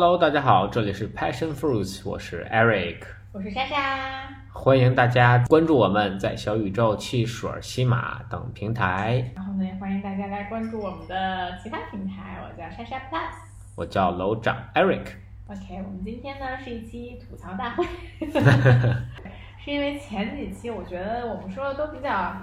Hello，大家好，这里是 Passion Fruits，我是 Eric，我是莎莎，欢迎大家关注我们在小宇宙、汽水、喜马等平台。然后呢，也欢迎大家来关注我们的其他平台，我叫莎莎 Plus，我叫楼长 Eric。OK，我们今天呢是一期吐槽大会，是因为前几期我觉得我们说的都比较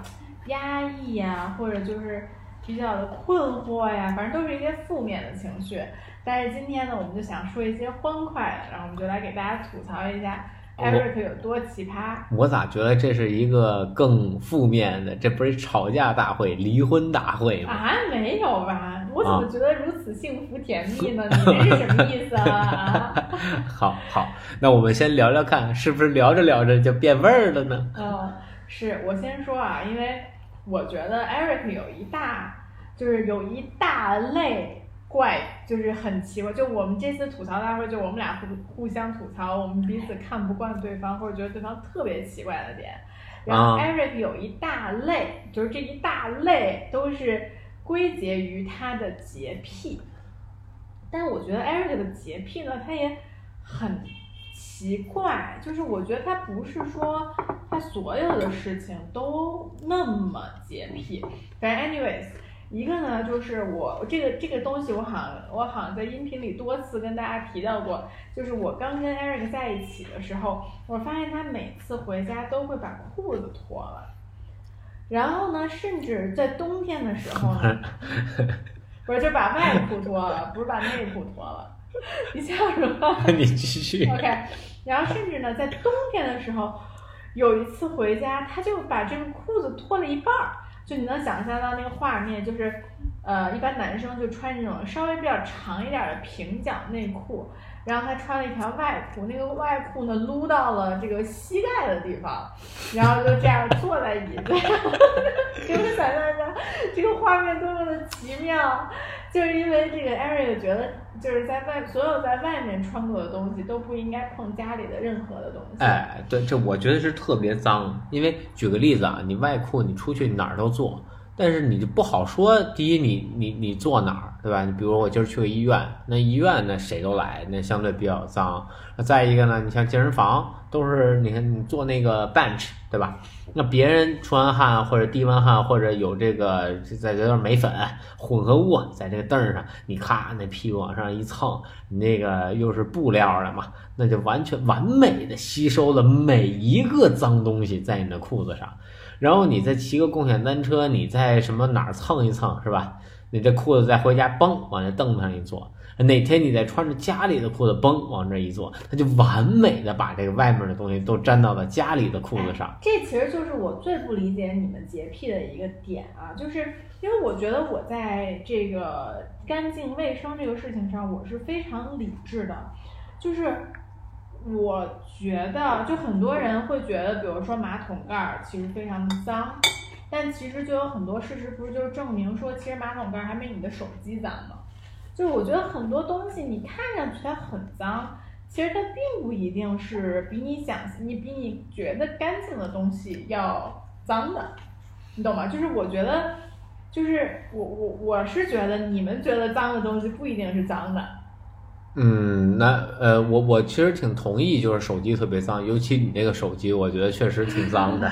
压抑呀、或者就是比较的困惑呀，反正都是一些负面的情绪。但是今天呢，我们就想说一些欢快的，然后我们就来给大家吐槽一下我 Eric 有多奇葩。我咋觉得这是一个更负面的？这不是吵架大会、离婚大会吗？啊，没有吧？我怎么觉得如此幸福甜蜜呢？你这是什么意思啊？啊？好好，那我们先聊聊看，是不是聊着聊着就变味儿了呢？嗯，是我先说啊，因为我觉得 Eric 有一大，就是有一大类怪，就是很奇怪。就我们这次吐槽大会，就我们俩互互相吐槽，我们彼此看不惯对方，或者觉得对方特别奇怪的点。然后啊 Eric 有一大类，就是这一大类都是归结于他的洁癖。但我觉得 Eric 的洁癖呢，他也很奇怪，就是我觉得他不是说他所有的事情都那么洁癖。反正 anyways，一个呢就是我这个这个东西，我好像我好像在音频里多次跟大家提到过，就是我刚跟 Eric 在一起的时候，我发现他每次回家都会把裤子脱了。然后呢，甚至在冬天的时候呢，不是就把外裤脱了，不是把内裤脱了。你笑什么？你继续。OK，然后甚至呢，在冬天的时候，有一次回家，他就把这个裤子脱了一半儿，就你能想象到那个画面，就是，呃，一般男生就穿这种稍微比较长一点的平角内裤，然后他穿了一条外裤，那个外裤呢撸到了这个膝盖的地方，然后就这样坐在椅子上，给我想象一下这个画面多么的奇妙。就是因为这个艾瑞觉得，就是在外所有在外面穿过的东西都不应该碰家里的任何的东西。哎，对，这我觉得是特别脏，因为举个例子啊，你外裤你出去哪儿都做，但是你就不好说。第一，你你你坐哪儿，对吧？你比如我今儿去个医院，那医院呢谁都来，那相对比较脏。再一个呢，你像健身房都是，你看你坐那个 bench，对吧？那别人出完汗或者滴完汗或者有这个在这点美粉混合物在这个凳儿上，你咔那屁股往上一蹭，你那个又是布料的嘛，那就完全完美的吸收了每一个脏东西在你的裤子上。然后你再骑个共享单车，你在什么哪儿蹭一蹭是吧？你这裤子再回家嘣往那凳子上一坐，哪天你再穿着家里的裤子嘣往这一坐，它就完美的把这个外面的东西都粘到了家里的裤子上。这其实就是我最不理解你们洁癖的一个点啊，就是因为我觉得我在这个干净卫生这个事情上，我是非常理智的，就是我觉得就很多人会觉得，比如说马桶盖儿其实非常的脏，但其实就有很多事实不是就是证明说，其实马桶盖儿还没你的手机脏呢。就是我觉得很多东西你看上去它很脏，其实它并不一定是比你想你比你觉得干净的东西要脏的，你懂吗？就是我觉得，就是我我我是觉得你们觉得脏的东西不一定是脏的，嗯，那呃，我我其实挺同意，就是手机特别脏，尤其你那个手机，我觉得确实挺脏的。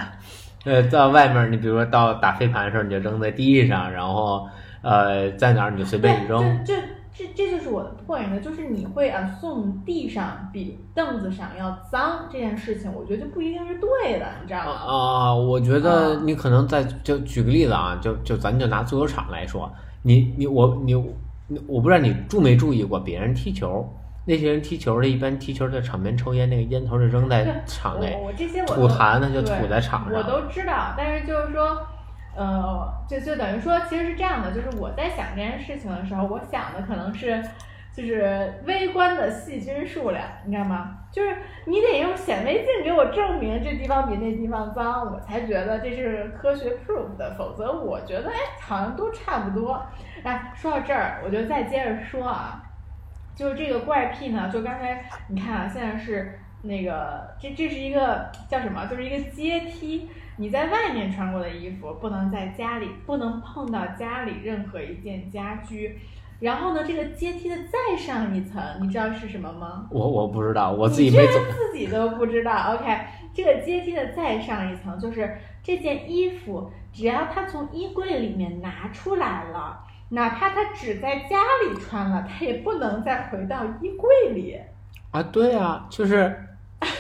呃，到外面你比如说到打飞盘的时候，你就扔在地上，然后呃在哪儿你就随便一扔。这这这这就是我的 point，就是你会 assume 地上比凳子上要脏这件事情，我觉得就不一定是对的，你知道吗？啊，我觉得啊你可能在就举个例子啊，就就咱就拿足球场来说，你你我你你我不知道你注没注意过别人踢球，那些人踢球的，一般踢球在场边抽烟，那个烟头是扔在场内，我我这些我吐痰呢就吐在场上。我都知道，但是就是说，呃，就就等于说，其实是这样的，就是我在想这件事情的时候，我想的可能是。就是微观的细菌数量，你知道吗？就是你得用显微镜给我证明这地方比那地方脏，我才觉得这是科学 proof 的，否则我觉得哎好像都差不多。哎，说到这儿，我就再接着说啊，就是这个怪癖呢，就刚才你看啊，现在是那个这这是一个叫什么？就是一个阶梯。你在外面穿过的衣服不能在家里，不能碰到家里任何一件家居。然后呢，这个阶梯的再上一层，你知道是什么吗？我我不知道，我自己没走。自己都不知道。OK，这个阶梯的再上一层，就是这件衣服，只要他从衣柜里面拿出来了，哪怕他只在家里穿了，他也不能再回到衣柜里。啊，对啊，就是，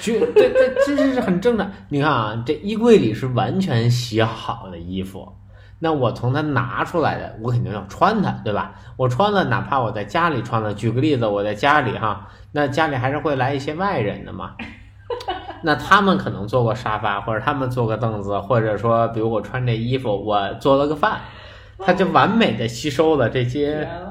就这这这这是很正常。你看啊，这衣柜里是完全洗好的衣服，那我从它拿出来的，我肯定要穿它，对吧？我穿了，哪怕我在家里穿了，举个例子，我在家里哈，那家里还是会来一些外人的嘛。那他们可能坐过沙发，或者他们坐个凳子，或者说，比如我穿这衣服，我做了个饭，它就完美的吸收了这些了！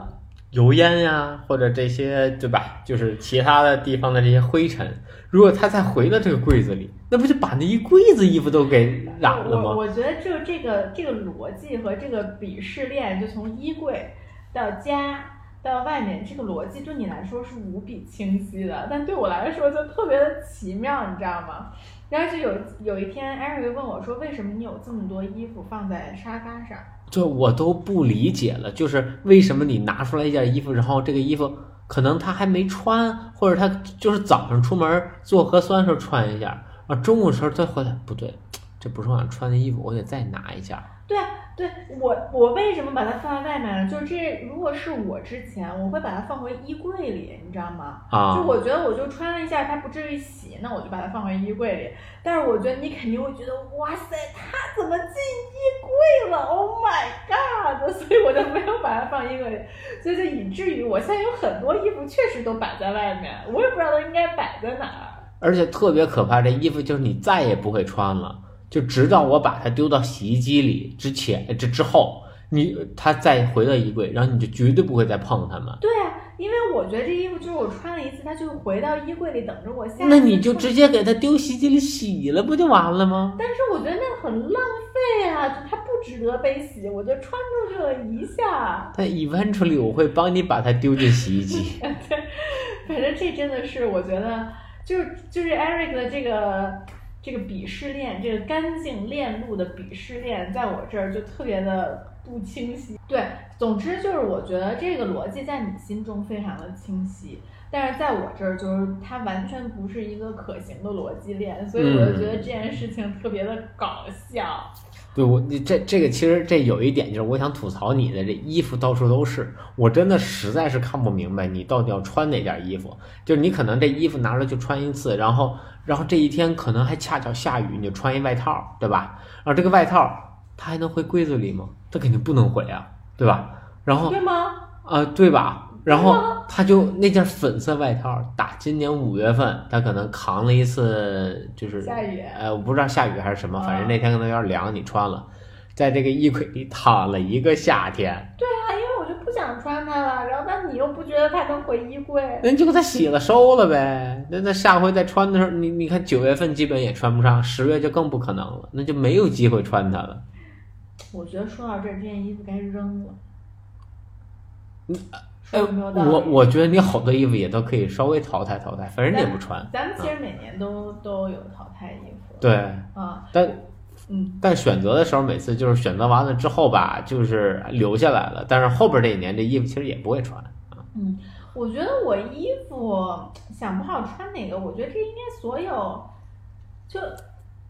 油烟呀，或者这些对吧？就是其他的地方的这些灰尘，如果他再回到这个柜子里，那不就把那一柜子衣服都给染了吗？我我觉得就这个这个逻辑和这个鄙视链，就从衣柜到家到外面，这个逻辑对你来说是无比清晰的，但对我来说就特别的奇妙，你知道吗？然后就有有一天，Eric 问我说：“为什么你有这么多衣服放在沙发上这我都不理解了，就是为什么你拿出来一件衣服，然后这个衣服可能他还没穿，或者他就是早上出门做核酸时候穿一下，啊，中午时候再回来，不对，这不是我想穿的衣服，我得再拿一件。？”对对，我我为什么把它放在外面呢？就是这，如果是我之前，我会把它放回衣柜里，你知道吗？啊就我觉得我就穿了一下，它不至于洗，那我就把它放回衣柜里。但是我觉得你肯定会觉得，哇塞，它怎么进衣柜了？Oh my god！所以我就没有把它放衣柜里，所以就以至于我现在有很多衣服确实都摆在外面，我也不知道它应该摆在哪儿。而且特别可怕，这衣服就是你再也不会穿了，就直到我把它丢到洗衣机里之前，这之后，你它再回到衣柜，然后你就绝对不会再碰它们。对啊，因为我觉得这衣服就是我穿了一次，它就回到衣柜里等着我下那你就直接给它丢洗衣机里洗了，不就完了吗？但是我觉得那很浪费啊，它不值得被洗，我就穿出去了一下。但 eventually 我会帮你把它丢进洗衣机。对反正这真的是我觉得，就是就是 Eric 的这个这个鄙视链，这个干净链路的鄙视链，在我这儿就特别的不清晰。对，总之就是我觉得这个逻辑在你心中非常的清晰，但是在我这儿就是它完全不是一个可行的逻辑链，所以我就觉得这件事情特别的搞笑。对我，你这这个其实这有一点就是我想吐槽你的，这衣服到处都是，我真的实在是看不明白你到底要穿哪件衣服。就是你可能这衣服拿出来就穿一次，然后然后这一天可能还恰巧下雨，你就穿一外套，对吧？然后这个外套它还能回柜子里吗？它肯定不能回啊，对吧？然后对吗？啊、对吧？然后他就那件粉色外套，打今年五月份，他可能扛了一次，就是下雨呃，我不知道下雨还是什么，啊反正那天可能有点凉，你穿了，在这个衣柜里躺了一个夏天，对啊，因为我就不想穿它了，然后但你又不觉得它能回衣柜，那你就给它洗了收了呗。那那下回再穿的时候，你你看九月份基本也穿不上，十月就更不可能了，那就没有机会穿它了。我觉得说到这儿，这件衣服该扔了。嗯说有没有？我我觉得你好多衣服也都可以稍微淘汰淘汰，反正你也不穿。咱们其实每年都、都有淘汰衣服。对，啊，但嗯，但选择的时候，每次就是选择完了之后吧，就是留下来了。但是后边这一年，这衣服其实也不会穿。嗯，我觉得我衣服想不好穿哪个，我觉得这应该所有，就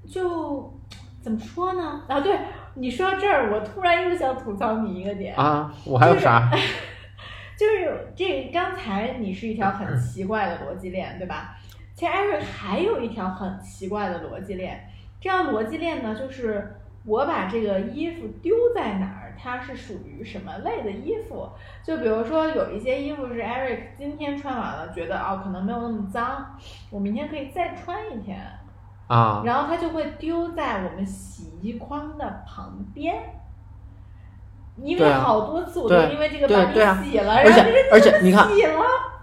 就怎么说呢？啊，对，你说到这儿，我突然又想吐槽你一个点，啊，我还有啥？就 是这刚才你是一条很奇怪的逻辑链，对吧？其实艾瑞还有一条很奇怪的逻辑链，这条逻辑链呢，就是我把这个衣服丢在哪儿，它是属于什么类的衣服？就比如说有一些衣服是 Eric 今天穿完了，觉得哦可能没有那么脏，我明天可以再穿一天，啊，然后它就会丢在我们洗衣筐的旁边。因为好多次我都对因为这个把对对啊你洗了，而且而且你看，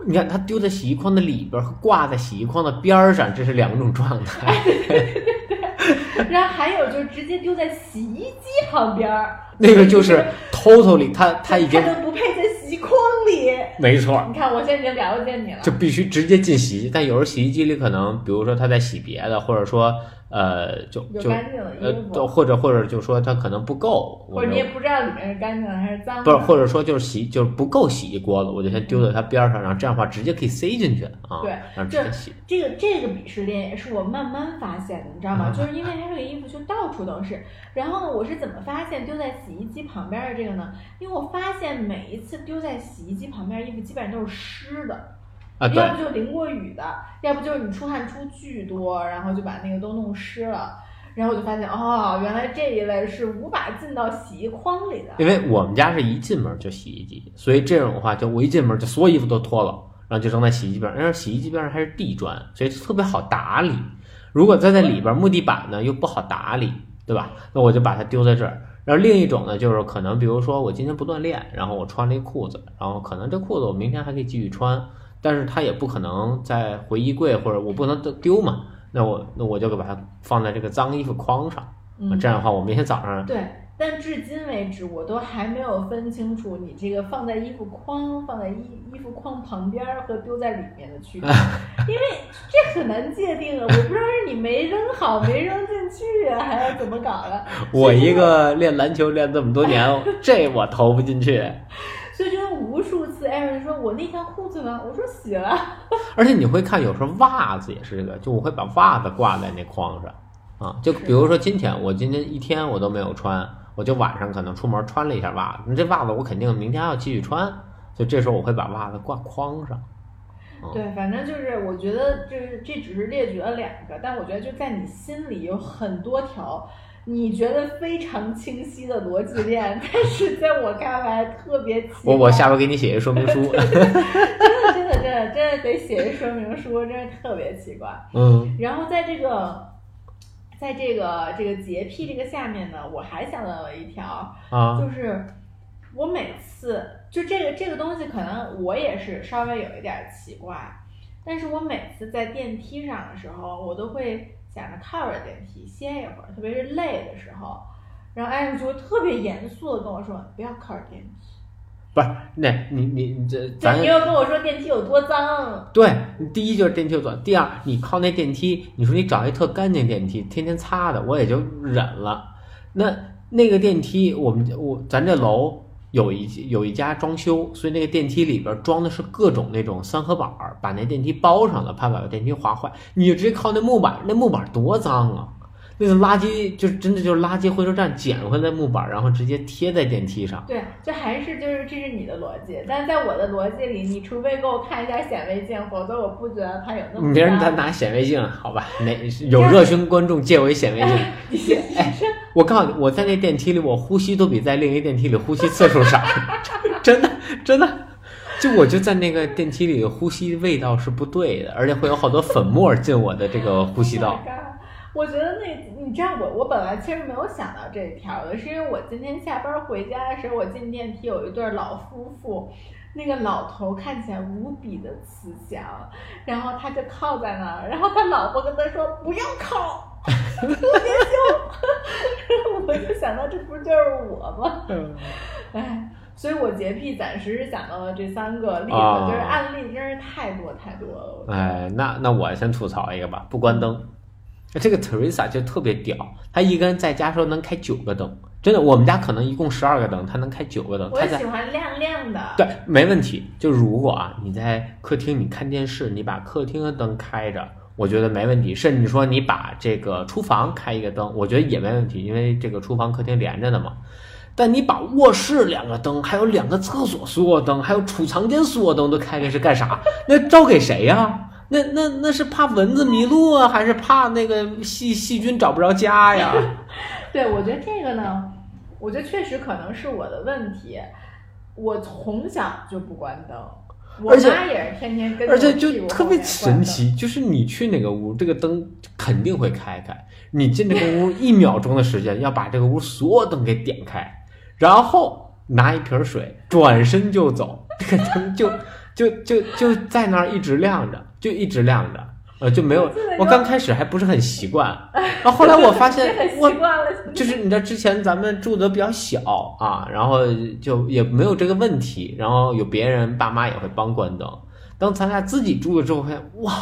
你看它丢在洗衣筐的里边和挂在洗衣筐的边儿上，这是两种状态。然后还有就是直接丢在洗衣机旁边儿，那个就是 totally，它它已经它都不配在洗衣筐里。没错，你看，我现在已经了解你了。就必须直接进洗衣机。但有时候洗衣机里可能，比如说他在洗别的，或者说呃，就就有干净的呃衣，都服，或者或者就说它可能不够，或者你也不知道里面是干净的还是脏的。不是，或者说就是洗就是不够洗一锅子，我就先丢在它边上，然后这样的话直接可以塞进去啊，对然后直接洗。这个这个鄙视链也是我慢慢发现的，你知道吗？嗯就是因为它这个衣服就到处都是。然后呢，我是怎么发现丢在洗衣机旁边的这个呢？因为我发现每一次丢在洗衣机旁边的衣服基本上都是湿的，啊，要，不就淋过雨的，要不就是你出汗出巨多，然后就把那个都弄湿了。然后我就发现，哦，原来这一类是无法进到洗衣筐里的。因为我们家是一进门就洗衣机，所以这种的话，就我一进门就所有衣服都脱了，然后就扔在洗衣机边上。因为洗衣机边上还是地砖，所以特别好打理。如果再在里边木地板呢，又不好打理，对吧？那我就把它丢在这儿。然后另一种呢，就是可能比如说我今天不锻炼，然后我穿了一裤子，然后可能这裤子我明天还可以继续穿，但是它也不可能再回衣柜或者我不能丢嘛，那我那我就把它放在这个脏衣服筐上。嗯，这样的话，我明天早上对，但至今为止，我都还没有分清楚你这个放在衣服筐、放在衣衣服筐旁边和丢在里面的区别，因为这很难界定啊！我不知道是你没扔好、没扔进去啊，还是怎么搞的。我一个练篮球练这么多年，这我投不进去。无数次艾瑞说：“我那条裤子呢？”我说：“洗了。而且你会看，有时候袜子也是这个，就我会把袜子挂在那筐上啊。就比如说今天，我今天一天我都没有穿，我就晚上可能出门穿了一下袜子，那这袜子我肯定明天还要继续穿，所以这时候我会把袜子挂筐上。”对，反正就是我觉得就是这只是列举了两个，但我觉得就在你心里有很多条你觉得非常清晰的逻辑链，但是在我看来特别奇怪。我我下回给你写一说明书。真的真的真的真的得写一说明书，真的特别奇怪。嗯然后在这个，在这个这个洁癖这个下面呢，我还想到了一条，啊就是我每次就这个这个东西，可能我也是稍微有一点奇怪，但是我每次在电梯上的时候，我都会想着靠着电梯歇一会儿，特别是累的时候。然后艾瑞就会特别严肃的跟我说：“不要靠着电梯。不是，那你你你这”就咱你又跟我说电梯有多脏，对，第一就是电梯有短，第二你靠那电梯，你说你找一特干净电梯，天天擦的，我也就忍了。那那个电梯，我们我咱这楼有一有一家装修，所以那个电梯里边装的是各种那种三合板儿，把那电梯包上了，怕把电梯划坏。你就直接靠那木板，那木板多脏啊！那个垃圾就是真的就是垃圾回收站捡回来木板，然后直接贴在电梯上。对，这还是就是这是你的逻辑，但是在我的逻辑里，你除非给我看一下显微镜，否则我不觉得它有那么别人他。拿显微镜，好吧？哪 有热心观众借我一显微镜？哎，我告诉你，我在那电梯里，我呼吸都比在另一电梯里呼吸次数少，真的真的。就我就在那个电梯里呼吸，味道是不对的，而且会有好多粉末进我的这个呼吸道。我觉得那，你知道我我本来其实没有想到这一条的，是因为我今天下班回家的时候，我进电梯有一对老夫妇，那个老头看起来无比的慈祥，然后他就靠在那儿，然后他老婆跟他说不要靠，特别凶，我就想到这不就是我吗？哎，所以我洁癖暂时是想到了这三个例子，啊就是案例真是太多太多了。哎，那那我先吐槽一个吧，不关灯。这个 Teresa 就特别屌，她一个人在家时候能开九个灯，真的，我们家可能一共十二个灯，她能开九个灯。我她喜欢亮亮的。对，没问题。就如果啊，你在客厅你看电视，你把客厅的灯开着，我觉得没问题。甚至说你把这个厨房开一个灯，我觉得也没问题，因为这个厨房客厅连着的嘛。但你把卧室两个灯，还有两个厕所所有灯，还有储藏间所有灯都开开是干啥？那招给谁呀、那那那是怕蚊子迷路啊，还是怕那个细细菌找不着家呀？对，我觉得这个呢，我觉得确实可能是我的问题。我从小就不关灯，而且妈也是天天跟而且就特别。神奇，就是你去哪个屋，这个灯肯定会开开。你进这个屋一秒钟的时间，要把这个屋所有灯给点开，然后拿一瓶水，转身就走，这个灯就就就就在那儿一直亮着，就一直亮着。呃，就没有我刚开始还不是很习惯，然后后来我发现 我就是你知道之前咱们住的比较小啊，然后就也没有这个问题，然后有别人爸妈也会帮关灯。当咱俩自己住了之后，发现哇，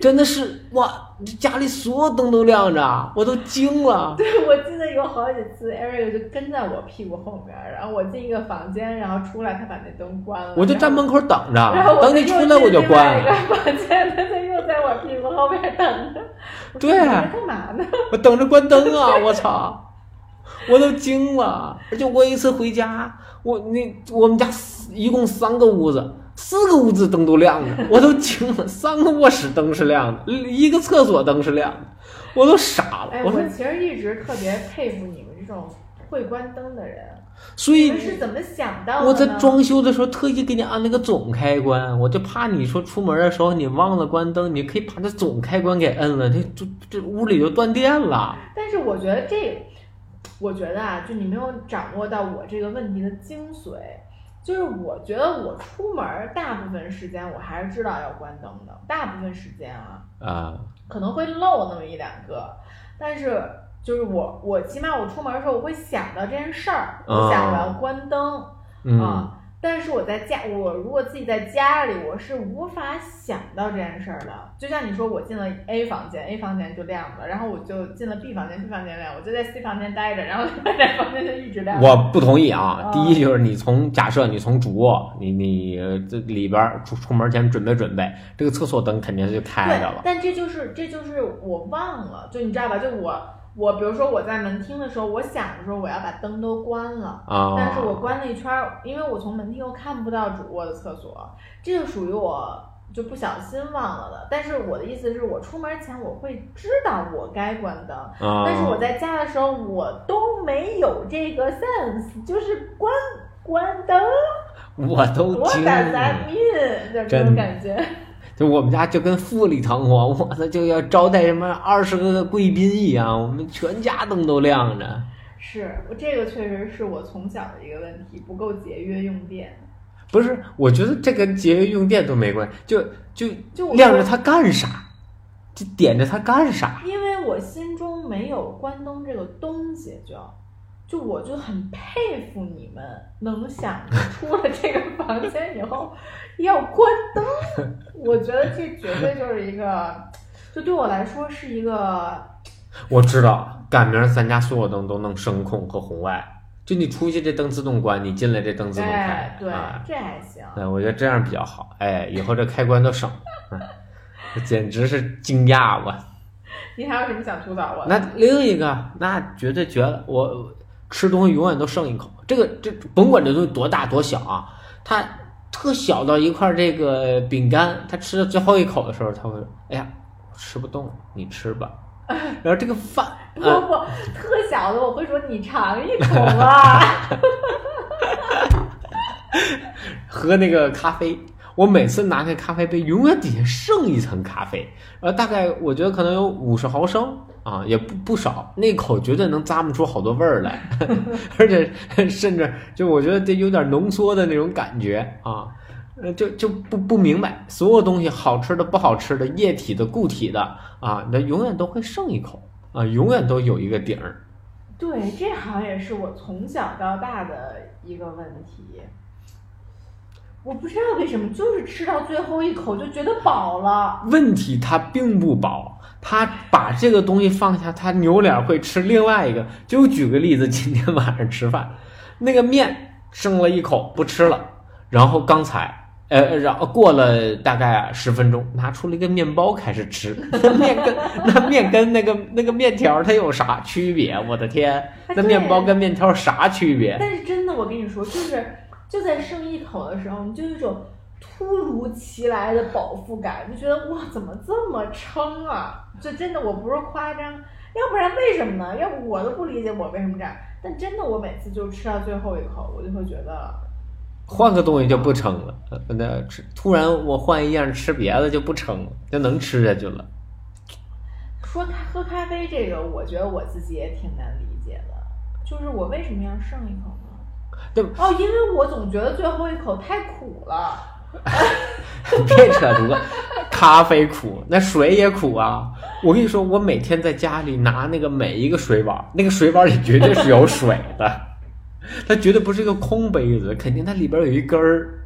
真的是哇，这家里所有灯都亮着，我都惊了。对，我有好几次，Eric 就跟在我屁股后面，然后我进一个房间，然后出来，他把那灯关了，我就站门口等着然后着，等你出来我就关一关个。房间，他就又在我屁股后面等着。对干嘛呢？我等着关灯啊！我操，我都惊了。而且我一次回家，我那我们家一共三个屋子，四个屋子灯都亮着，我都惊了。三个卧室灯是亮的，一个厕所灯是亮的，我都傻了哎，。我说，其实一直特别佩服你们这种会关灯的人，所以你们是怎么想到？我在装修的时候特意给你安了个总开关，我就怕你说出门的时候你忘了关灯，你可以把这总开关给摁了，这这这屋里就断电了。但是我觉得这，我觉得啊，就你没有掌握到我这个问题的精髓。就是我觉得我出门大部分时间我还是知道要关灯的，大部分时间啊，啊，可能会漏那么一两个，但是就是我我起码我出门的时候我会想到这件事儿，我想我要关灯嗯，啊。但是我在家，我如果自己在家里，我是无法想到这件事儿的。就像你说，我进了 A 房间，A 房间就亮了，然后我就进了 B 房间，B 房间亮，我就在 C 房间待着，然后另外 房间就一直亮。我不同意啊！哦第一就是你从假设你从主卧，你你呃这里边儿出出门前准备准备，这个厕所灯肯定是就开着了，。但这就是这就是我忘了，就你知道吧？就我我比如说我在门厅的时候，我想着说我要把灯都关了。啊，但是我关了一圈儿，因为我从门厅又看不到主卧的厕所，这就属于我就不小心忘了的。但是我的意思是我出门前我会知道我该关灯，啊，但是我在家的时候我都没有这个 sense，就是关关灯我都惊 does 了 that，mean？就这种感觉。就我们家就跟富丽堂皇，我操就要招待什么二十个贵宾一样，我们全家灯都亮着。是我这个确实是我从小的一个问题，不够节约用电。不是，我觉得这跟节约用电都没关系，就就就亮着它干啥？就点着它干啥？因为我心中没有关灯这个东西就，就我就很佩服你们能想着出了这个房间以后要关灯，我觉得这绝对就是一个，就对我来说是一个，我知道，赶明儿咱家所有灯都弄声控和红外，就你出去这灯自动关，你进来这灯自动开哎，。对啊，这还行。对，我觉得这样比较好。哎，以后这开关都省 简直是惊讶我。你还有什么想吐槽我的？那另一个，那绝对绝了！我吃东西永远都剩一口。这个这甭管这东西多大多小啊，它特小到一块这个饼干，他吃到最后一口的时候，他会说：“哎呀，我吃不动，你吃吧。”然后这个饭，不呃，不，特小的我会说你尝一口吧。喝那个咖啡，我每次拿那咖啡杯，永远底下剩一层咖啡，呃大概我觉得可能有五十毫升啊，也不不少，那口绝对能咂摸出好多味儿来，而且 甚至就我觉得得有点浓缩的那种感觉啊，呃，就就不不明白，所有东西好吃的、不好吃的、液体的、固体的啊，那永远都会剩一口啊，永远都有一个底儿。对，这好像也是我从小到大的一个问题。我不知道为什么，就是吃到最后一口就觉得饱了。问题它并不饱，他把这个东西放下，他扭脸会吃另外一个。就举个例子，今天晚上吃饭，那个面剩了一口不吃了，然后刚才。呃，然后过了大概十分钟，拿出了一个面包开始吃。那面跟那面跟那个那个面条它有啥区别？我的天，那面包跟面条啥区别？但是真的，我跟你说，就是就在剩一口的时候，你就有一种突如其来的饱腹感，就觉得哇，怎么这么撑啊？就真的，我不是夸张，要不然为什么呢？要不我都不理解我为什么这样。但真的，我每次就吃到最后一口，我就会觉得，换个东西就不撑了，呃那吃突然我换一样吃别的就不撑了，就能吃下去了。说咖喝咖啡这个，我觉得我自己也挺难理解的，就是我为什么要剩一口呢？对哦，因为我总觉得最后一口太苦了。别扯犊子，咖啡苦，那水也苦啊！我跟你说，我每天在家里拿那个每一个水碗，那个水碗里绝对是有水的，它绝对不是一个空杯子，肯定它里边有一根儿，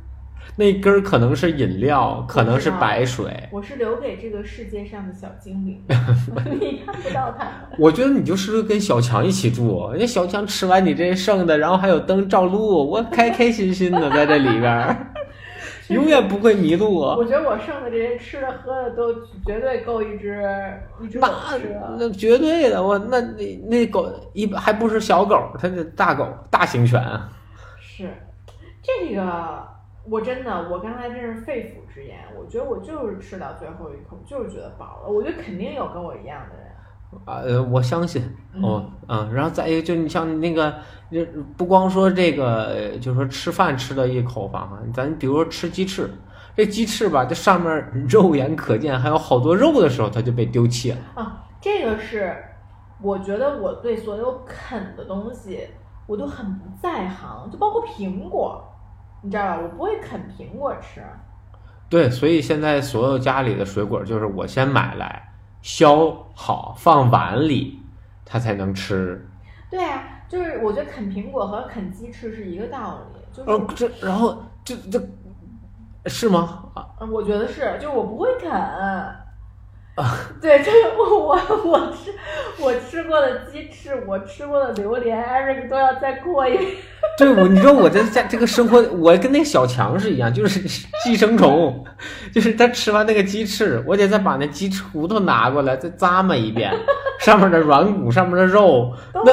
那根儿可能是饮料，可能是白水。我是留给这个世界上的小精灵，你看不到它们。我觉得你就是跟小强一起住，人家小强吃完你这剩的，然后还有灯照路，我开开心心的在这里边儿，永远不会迷路。我觉得我剩的这些吃的喝的都绝对够一只一只狗那吃了。那绝对的，我那那那狗一还不是小狗，它是大狗，大型犬。是这个，我真的，我刚才真是肺腑之言。我觉得我就是吃到最后一口，就是觉得饱了。我觉得肯定有跟我一样的人。啊，呃，我相信嗯哦，嗯，然后再一个，就你像那个，就不光说这个，呃就是说吃饭吃的一口饭啊，咱比如说吃鸡翅，这鸡翅吧，这上面 肉眼可见还有好多肉的时候，它就被丢弃了。啊，这个是我觉得我对所有啃的东西我都很不在行，就包括苹果，你知道吧？我不会啃苹果吃。对，所以现在所有家里的水果，就是我先买来削好放碗里，它才能吃。对啊，就是我觉得啃苹果和啃鸡翅是一个道理，就是、哦，这然后这这是吗？啊，嗯我觉得是，就是我不会啃。对，就是我我我吃我吃过的鸡翅，我吃过的榴莲，Eric 都要再过一遍。对，我你说我这在这个生活，我跟那小强是一样，就是 寄生虫，就是他吃完那个鸡翅，我得再把那鸡翅骨头拿过来再咂摸一遍，上面的软骨，上面的肉。都那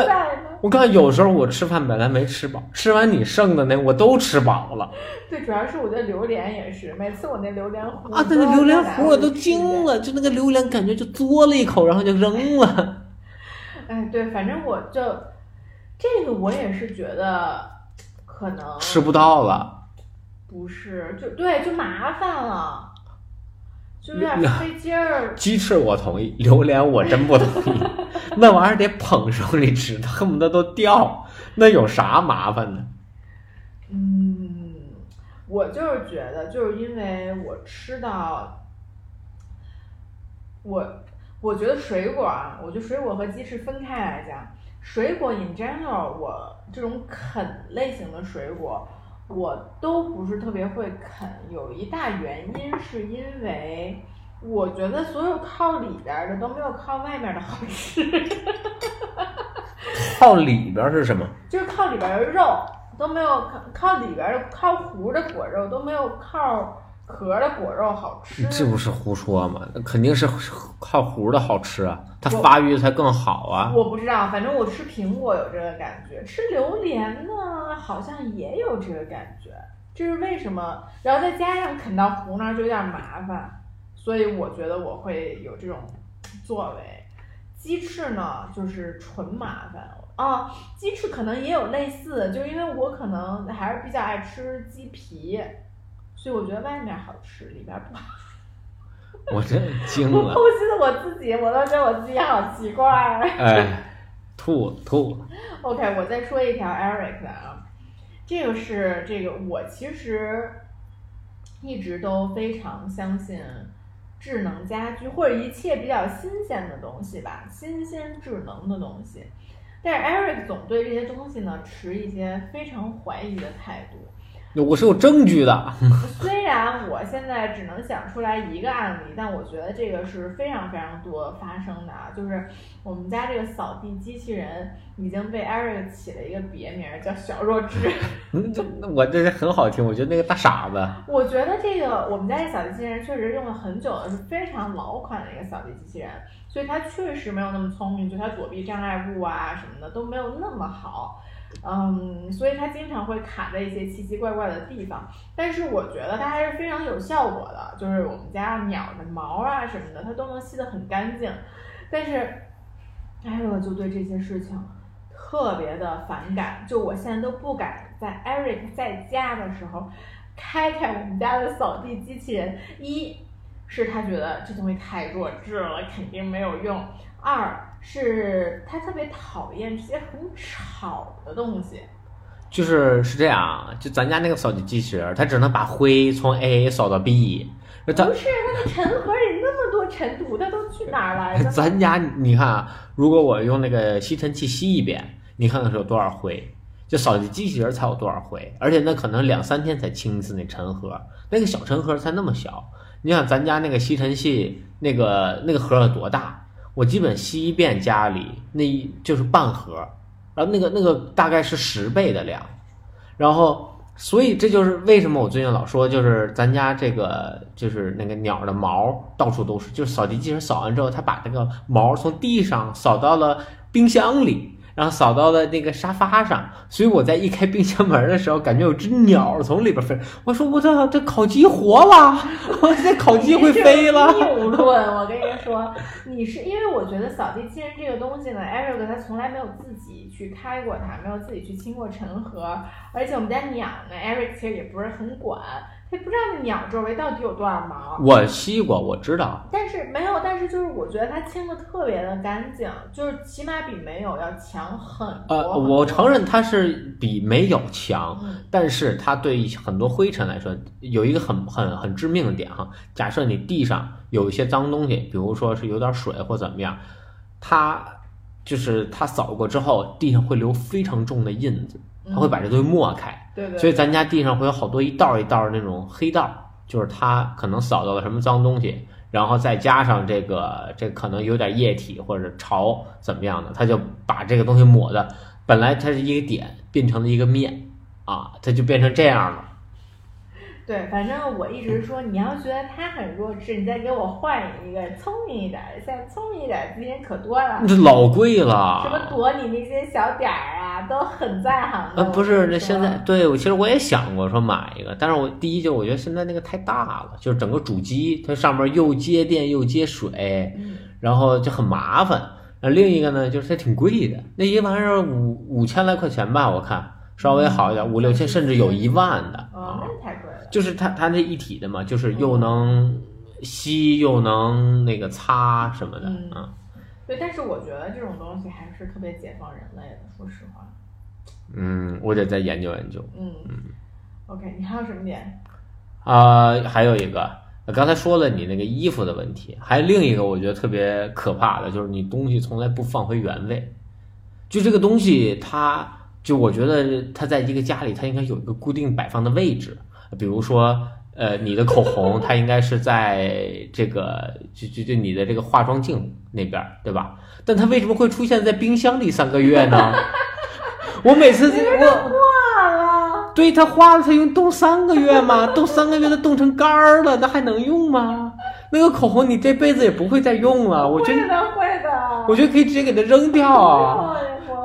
我看有时候我吃饭本来没吃饱，吃完你剩的那我都吃饱了对，主要是我觉得榴莲也是，每次我那榴莲糊啊，那都要个榴莲再拿糊我都。惊了，就那个榴莲感觉就嘬了一口，然后就扔了。哎，对，反正我就这个我也是觉得可能吃不到了。不是，就对，就麻烦了，就有点费劲儿。鸡翅我同意，榴莲我真不同意，那玩意儿得捧手里吃，恨不得都掉，那有啥麻烦的？嗯，我就是觉得，就是因为我吃到，我我觉得水果啊，我觉得水果和鸡翅分开来讲，水果 in general，我这种啃类型的水果，我都不是特别会啃。有一大原因是因为我觉得所有靠里边儿的都没有靠外面的好吃。靠里边是什么？就是靠里边儿的肉都没有靠靠里边儿的靠核的果肉都没有靠壳的果肉好吃。这不是胡说吗？那肯定是靠核的好吃啊，它发育才更好啊。我不知道，反正我吃苹果有这个感觉，吃榴莲呢好像也有这个感觉，这是为什么？然后再加上啃到核那儿就有点麻烦，所以我觉得我会有这种作为。鸡翅呢，就是纯麻烦啊。鸡翅可能也有类似，就是因为我可能还是比较爱吃鸡皮，所以我觉得外面好吃，里边不好。我真惊我了，剖析的我自己，我都觉得我自己好奇怪。哎，吐吐。OK，我再说一条 Eric 的啊，这个是这个我其实一直都非常相信智能家居或者一切比较新鲜的东西吧，新鲜智能的东西。但是 Eric 总对这些东西呢持一些非常怀疑的态度。我是有证据的。虽然我现在只能想出来一个案例，但我觉得这个是非常非常多发生的啊。就是我们家这个扫地机器人已经被 Eric 起了一个别名儿，叫小弱智。嗯，这我这是很好听，我觉得那个大傻子，我觉得这个我们家这扫地机器人确实用了很久了，是非常老款的一个扫地机器人，所以它确实没有那么聪明，就它躲避障碍物啊什么的都没有那么好。嗯，所以它经常会卡在一些奇奇怪怪的地方，但是我觉得它还是非常有效果的，就是我们家鸟的毛啊什么的，它都能吸得很干净。但是，艾瑞克就对这些事情特别的反感，就我现在都不敢在 Eric 在家的时候开开我们家的扫地机器人。一是他觉得这东西太弱智了，肯定没有用；二是他特别讨厌这些很吵的东西。就是是这样，就咱家那个扫地机器人，它只能把灰从 A 扫到 B，不是它的尘盒里那么多尘土，它都去哪儿来了？咱家你看啊，如果我用那个吸尘器吸一遍，你看看是有多少灰？就扫地机器人才有多少灰，而且那可能两三天才清一次那尘盒，那个小尘盒才那么小。你想咱家那个吸尘器那个那个盒有多大？我基本吸一遍家里那一就是半盒，然后那个那个大概是十倍的量，然后所以这就是为什么我最近老说，就是咱家这个就是那个鸟的毛到处都是，就是扫地机器人扫完之后，它把那个毛从地上扫到了冰箱里。然后扫到了那个沙发上，所以我在一开冰箱门的时候，感觉有只鸟从里边飞。我说我操，这烤鸡活了！我这烤鸡会飞了。谬论，我跟你说，你是因为我觉得扫地机器人这个东西呢，Eric 他从来没有自己去开过它，没有自己去清过尘盒，而且我们家鸟呢，Eric 其实也不是很管。他不知道那鸟周围到底有多少毛。我吸过，我知道。但是没有，但是就是我觉得它清的特别的干净，就是起码比没有要强很多。呃，我承认它是比没有强，嗯但是它对很多灰尘来说有一个很很很致命的点哈。假设你地上有一些脏东西，比如说是有点水或怎么样，它就是它扫过之后，地上会留非常重的印子，它会把这东西抹开。对对。所以咱家地上会有好多一道一道那种黑道，就是它可能扫到了什么脏东西，然后再加上这个这可能有点液体或者潮怎么样的，它就把这个东西抹的，本来它是一个点变成了一个面啊，它就变成这样了。对，反正我一直说，你要觉得他很弱智，你再给我换一个聪明一点的，现在聪明一点的资源可多了。这老贵了什么。躲你那些小点儿啊，都很在行的。呃，不是，那现在对我其实我也想过说买一个，但是我第一就我觉得现在那个太大了，就是整个主机它上面又接电又接水，嗯然后就很麻烦。那另一个呢，就是它挺贵的，那一玩意儿五五千来块钱吧，我看稍微好一点，五六千甚至有一万的哦，啊。那太贵了。就是它它那一体的嘛，就是又能吸又能那个擦什么的嗯啊。对，但是我觉得这种东西还是特别解放人类的，说实话。嗯，我得再研究研究。嗯。OK，你还有什么点？啊、还有一个，刚才说了你那个衣服的问题，还有另一个我觉得特别可怕的，就是你东西从来不放回原位。就这个东西它，就我觉得它在一个家里，它应该有一个固定摆放的位置。比如说，呃，你的口红，它应该是在这个，就就就你的这个化妆镜那边儿，对吧？但它为什么会出现在冰箱里三个月呢？我每次我化了。对它化了，它用冻三个月吗？冻三个月，它冻成干儿了，那还能用吗？那个口红你这辈子也不会再用了，我觉得，会的。我觉得可以直接给它扔掉啊。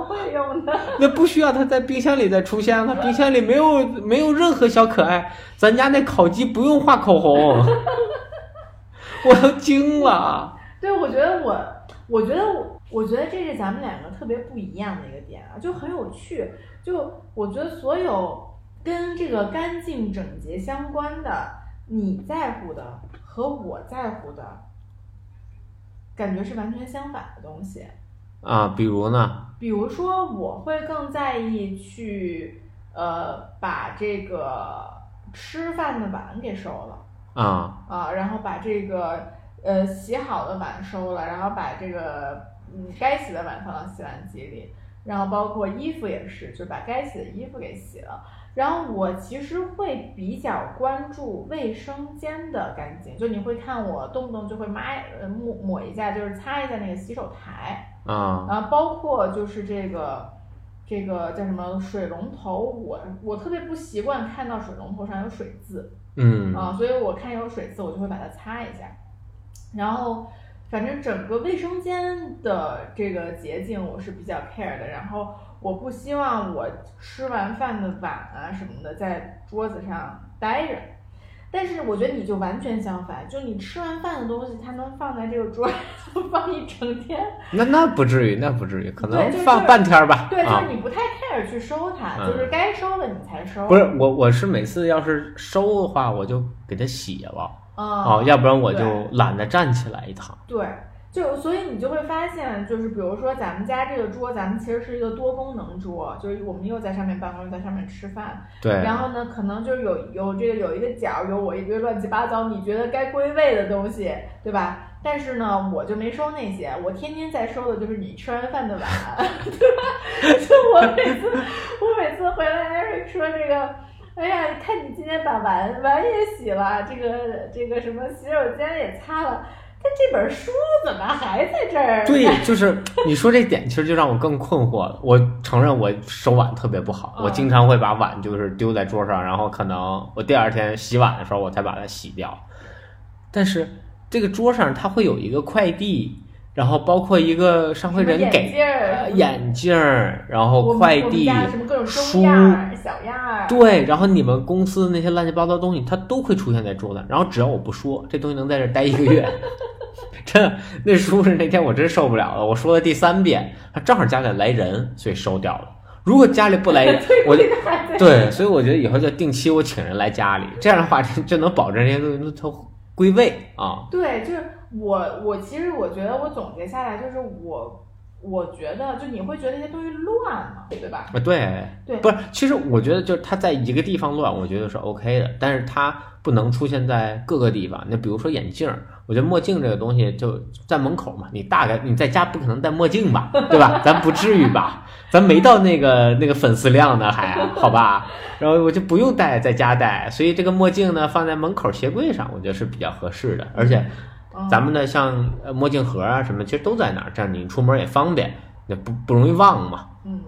会用的。那不需要它在冰箱里再出现了，冰箱里没有没有任何小可爱，咱家那烤鸡不用画口红，我都惊了。对，我觉得我，我觉得我，我觉得这是咱们两个特别不一样的一个点啊，就很有趣。就我觉得所有跟这个干净整洁相关的，你在乎的和我在乎的，感觉是完全相反的东西。啊，比如呢？比如说，我会更在意去呃把这个吃饭的碗给收了。啊啊，然后把这个呃洗好的碗收了，然后把这个嗯该洗的碗放到洗碗机里，然后包括衣服也是，就把该洗的衣服给洗了。然后我其实会比较关注卫生间的干净，就你会看我动不动就会抹呃抹抹一下，就是擦一下那个洗手台，啊然后包括就是这个这个叫什么水龙头，我我特别不习惯看到水龙头上有水渍。嗯啊，所以我看有水渍，我就会把它擦一下。然后，反正整个卫生间的这个洁净我是比较 care 的。然后，我不希望我吃完饭的碗啊什么的在桌子上待着。但是我觉得你就完全相反，就你吃完饭的东西，它能放在这个桌上 放一整天。那那不至于，那不至于，可能放半天吧。对，就啊是，你不太 care 去收它，嗯就是该收的你才收。不是我，我是每次要是收的话，我就给它洗了。啊，哦，要不然我就懒得站起来一趟。对，就所以你就会发现，就是比如说咱们家这个桌，咱们其实是一个多功能桌，就是我们又在上面办公，又在上面吃饭。对，然后呢，可能就是有有这个有一个角，有我一堆乱七八糟你觉得该归位的东西，对吧？但是呢，我就没收那些，我天天在收的就是你吃完饭的碗，对吧？就我每次我每次回来，Eric 说这个。哎呀，看你今天把碗碗也洗了，这个这个什么洗手间也擦了，但这本书怎么还在这儿？对，就是你说这点，其实就让我更困惑了。我承认我手碗特别不好，我经常会把碗就是丢在桌上，然后可能我第二天洗碗的时候我才把它洗掉。但是这个桌上它会有一个快递。然后包括一个上回人给眼镜儿，然后快递书小样儿，对，然后你们公司那些乱七八糟东西，它都会出现在桌子。然后只要我不说，这东西能在这待一个月。真的，那书是那天我真受不了了，我说了第三遍，他正好家里来人，所以收掉了。如果家里不来人，我 就对，所以我觉得以后就定期我请人来家里，这样的话就就能保证这些东西都归位啊。对，就是。我我其实我觉得我总结下来就是我我觉得就你会觉得那些东西乱嘛，对吧？啊对对，不是，其实我觉得就是它在一个地方乱，我觉得是 OK 的，但是它不能出现在各个地方。那比如说眼镜，我觉得墨镜这个东西就在门口嘛，你大概 你在家不可能戴墨镜吧，对吧？咱不至于吧？咱没到那个那个粉丝量呢，还好吧？然后我就不用戴，在家戴，所以这个墨镜呢放在门口鞋柜上，我觉得是比较合适的，而且。咱们的像呃墨镜盒啊什么，其实都在那儿，这样你出门也方便，那不不容易忘嘛。嗯，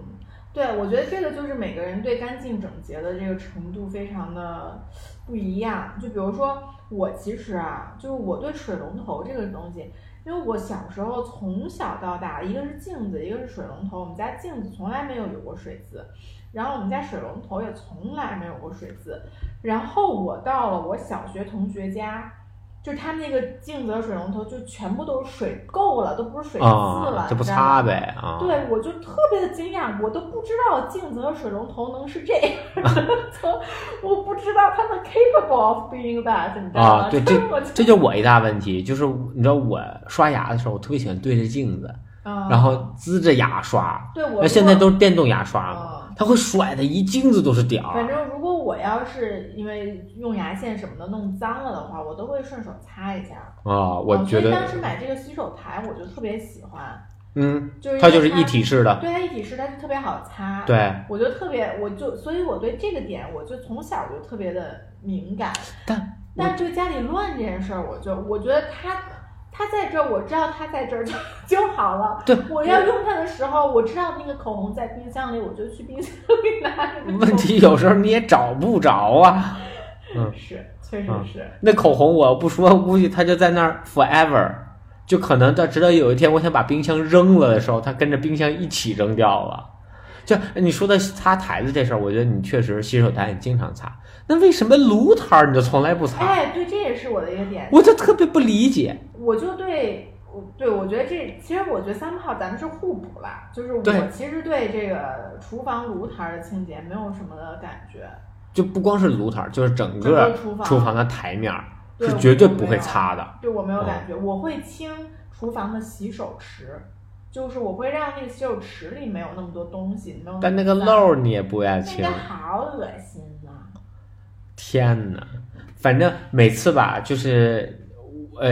对，我觉得这个就是每个人对干净整洁的这个程度非常的不一样。就比如说我其实啊，就是我对水龙头这个东西，因为我小时候从小到大，一个是镜子，一个是水龙头，我们家镜子从来没有有过水渍，然后我们家水龙头也从来没有过水渍，然后我到了我小学同学家。就他那个镜子和水龙头就全部都是水垢了，都不是水渍了，就不擦呗啊！对，我就特别的惊讶，我都不知道镜子和水龙头能是这样，从我不知道他们 capable of being that，你知道吗？啊，对，这这就我一大问题，就是你知道我刷牙的时候，我特别喜欢对着镜子，然后呲着牙刷，对，那现在都是电动牙刷嘛。他会甩的一镜子都是屌。反正我要是因为用牙线什么的弄脏了的话，我都会顺手擦一下。啊，我觉得。所以当时买这个洗手台，我就特别喜欢。嗯，就是它就是一体式的。对，它一体式，但是特别好擦。对。我就特别，我就所以我对这个点，我就从小就特别的敏感。但但是这个家里乱这件事儿，我就我觉得他。他在这儿，我知道他在这儿 就就好了。对，我要用它的时候，我知道那个口红在冰箱里，我就去冰箱里拿。问题有时候你也找不着啊。嗯，是，确实是。那口红我不说，估计它就在那儿 forever，就可能到直到有一天我想把冰箱扔了的时候，它跟着冰箱一起扔掉了。就你说的擦台子这事儿，我觉得你确实洗手台你经常擦。那为什么炉台儿你就从来不擦？哎，对，这也是我的一个点。我就特别不理解。我就对，我对我觉得这其实我觉得三炮咱们是互补吧。就是我其实对这个厨房炉台的清洁没有什么的感觉。就不光是炉台，就是整个厨房的台面是绝对不会擦的。对我没有感觉，我会清厨房的洗手池，就是我会让那个洗手池里没有那么多东西，没有。但那个漏你也不爱清。那个好恶心呐！天呐，反正每次吧，就是，呃，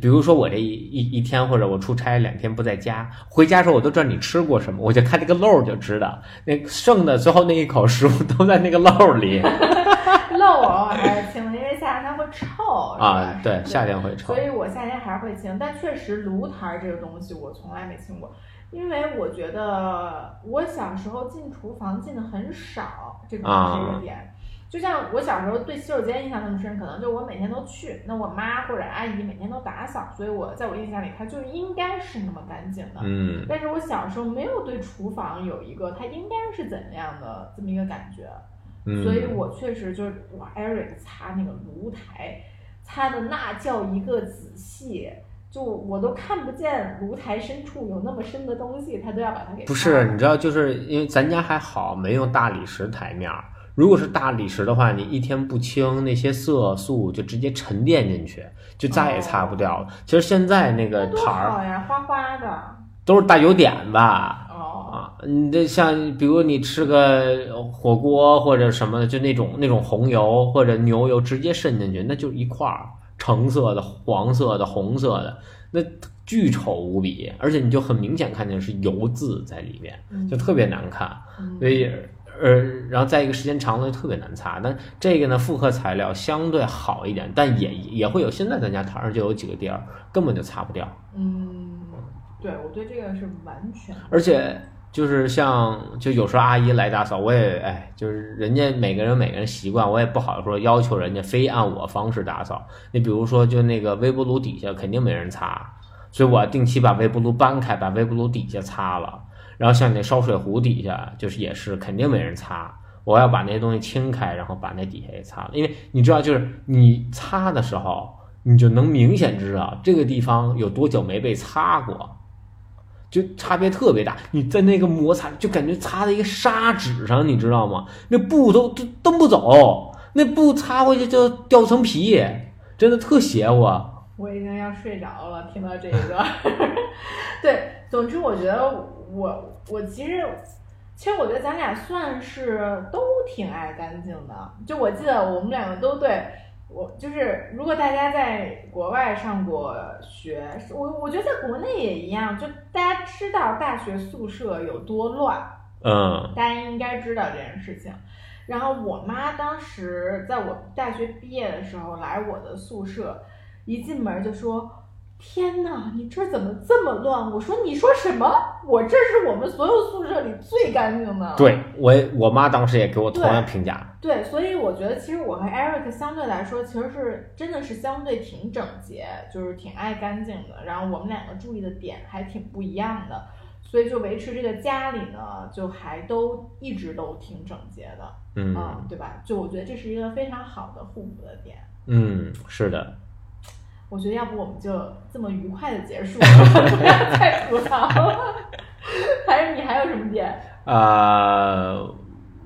比如说我这一一一天或者我出差两天不在家，回家时候我都知道你吃过什么，我就看这个漏就知道，那剩的最后那一口食物都在那个漏里。漏我偶尔清，因为夏天它会臭。啊，对，夏天会臭。所以我夏天还是会清，但确实炉台这个东西我从来没清过，因为我觉得我小时候进厨房进的很少，这个是一个点。就像我小时候对洗手间印象那么深，可能就我每天都去，那我妈或者阿姨每天都打扫，所以我在我印象里它就应该是那么干净的。嗯。但是我小时候没有对厨房有一个它应该是怎样的这么一个感觉，所以我确实就是哇，Eric 擦那个炉台，擦的那叫一个仔细，就我都看不见炉台深处有那么深的东西，他都要把它给。不是，你知道，就是因为咱家还好，没用大理石台面儿。如果是大理石的话，你一天不清，那些色素就直接沉淀进去，就再也擦不掉了。其实现在那个台儿好呀，花花的。都是大油点吧。哦，啊，你这像比如你吃个火锅或者什么的，就那种那种红油或者牛油直接渗进去，那就一块儿橙色的、黄色的、红色的，那巨丑无比，而且你就很明显看见是油渍在里面，嗯就特别难看。嗯所以呃，然后再一个时间长了就特别难擦。但这个呢，复合材料相对好一点，但也也会有。现在咱家台上就有几个地儿根本就擦不掉，嗯，对我对这个是完全，而且就是像就有时候阿姨来打扫，我也哎，就是人家每个人每个人习惯，我也不好说要求人家非按我方式打扫。你比如说，就那个微波炉底下肯定没人擦，所以我定期把微波炉搬开，把微波炉底下擦了。然后像你那烧水壶底下，就是也是肯定没人擦，我要把那些东西清开，然后把那底下也擦了。因为你知道，就是你擦的时候，你就能明显知道这个地方有多久没被擦过。就差别特别大，你在那个摩擦，就感觉擦在一个砂纸上，你知道吗？那布都都蹬不走，那布擦回去就掉层皮，真的特邪乎。我已经要睡着了，听到这一段。对，总之我觉得我我其实其实我觉得咱俩算是都挺爱干净的。就我记得我们两个都对我就是，如果大家在国外上过学，我我觉得在国内也一样，就大家知道大学宿舍有多乱，嗯大家应该知道这件事情。然后我妈当时在我大学毕业的时候来我的宿舍，一进门就说：“天哪，你这儿怎么这么乱？”我说：“你说什么？我这是我们所有宿舍里最干净的。”对我我妈当时也给我同样评价。对，所以我觉得其实我和 Eric 相对来说，其实是真的是相对挺整洁，就是挺爱干净的。然后我们两个注意的点还挺不一样的，所以就维持这个家里呢，就还都一直都挺整洁的，嗯嗯，对吧？就我觉得这是一个非常好的互补的点。嗯，是的，我觉得要不我们就这么愉快的结束了，不要再吐槽了。还是你还有什么点？呃，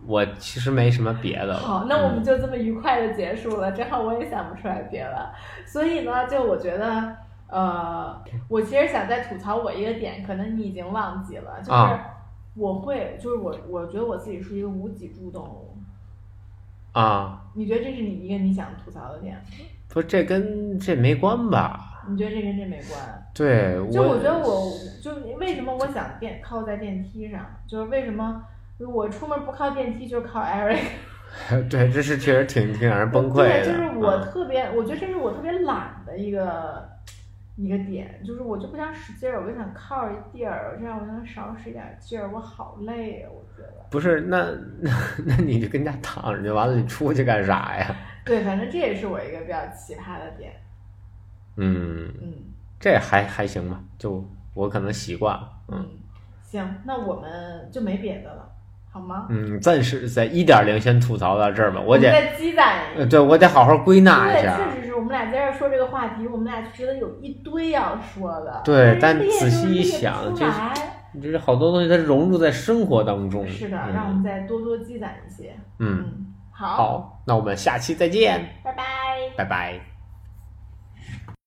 我其实没什么别的了。好，那我们嗯就这么愉快的结束了。正好我也想不出来别的，所以呢，就我觉得，呃，我其实想再吐槽我一个点，可能你已经忘记了，就是啊我会，就是我，我觉得我自己是一个无脊柱动物。啊，你觉得这是你一个你想吐槽的点吗？不，这跟这没关吧？你觉得这跟这没关？对，就我觉得我，就为什么我想电靠在电梯上，就是为什么我出门不靠电梯，就靠 Eric。对，这是确实挺挺让人崩溃对，的。就是我嗯特别，我觉得这是我特别懒的一个一个点，就是我就不想使劲儿，我就想靠着一地儿，这样我能少使一点劲儿，我好累啊，我觉得。不是，那那那你就跟家躺着就完了，你出去干啥呀？对，反正这也是我一个比较奇葩的点。嗯，嗯这还还行吧，就我可能习惯了。嗯嗯，行，那我们就没别的了，好吗？嗯，暂时在一点零先吐槽到这儿吧，我得，再积攒一呃，对我得好好归纳一，下。确实是我们俩在这儿说这个话题，我们俩就觉得有一堆要说的。对但仔细一想就是好多东西它融入在生活当中。是的，嗯让我们再多多积攒一些。嗯，好，那我们下期再见，拜拜。拜拜。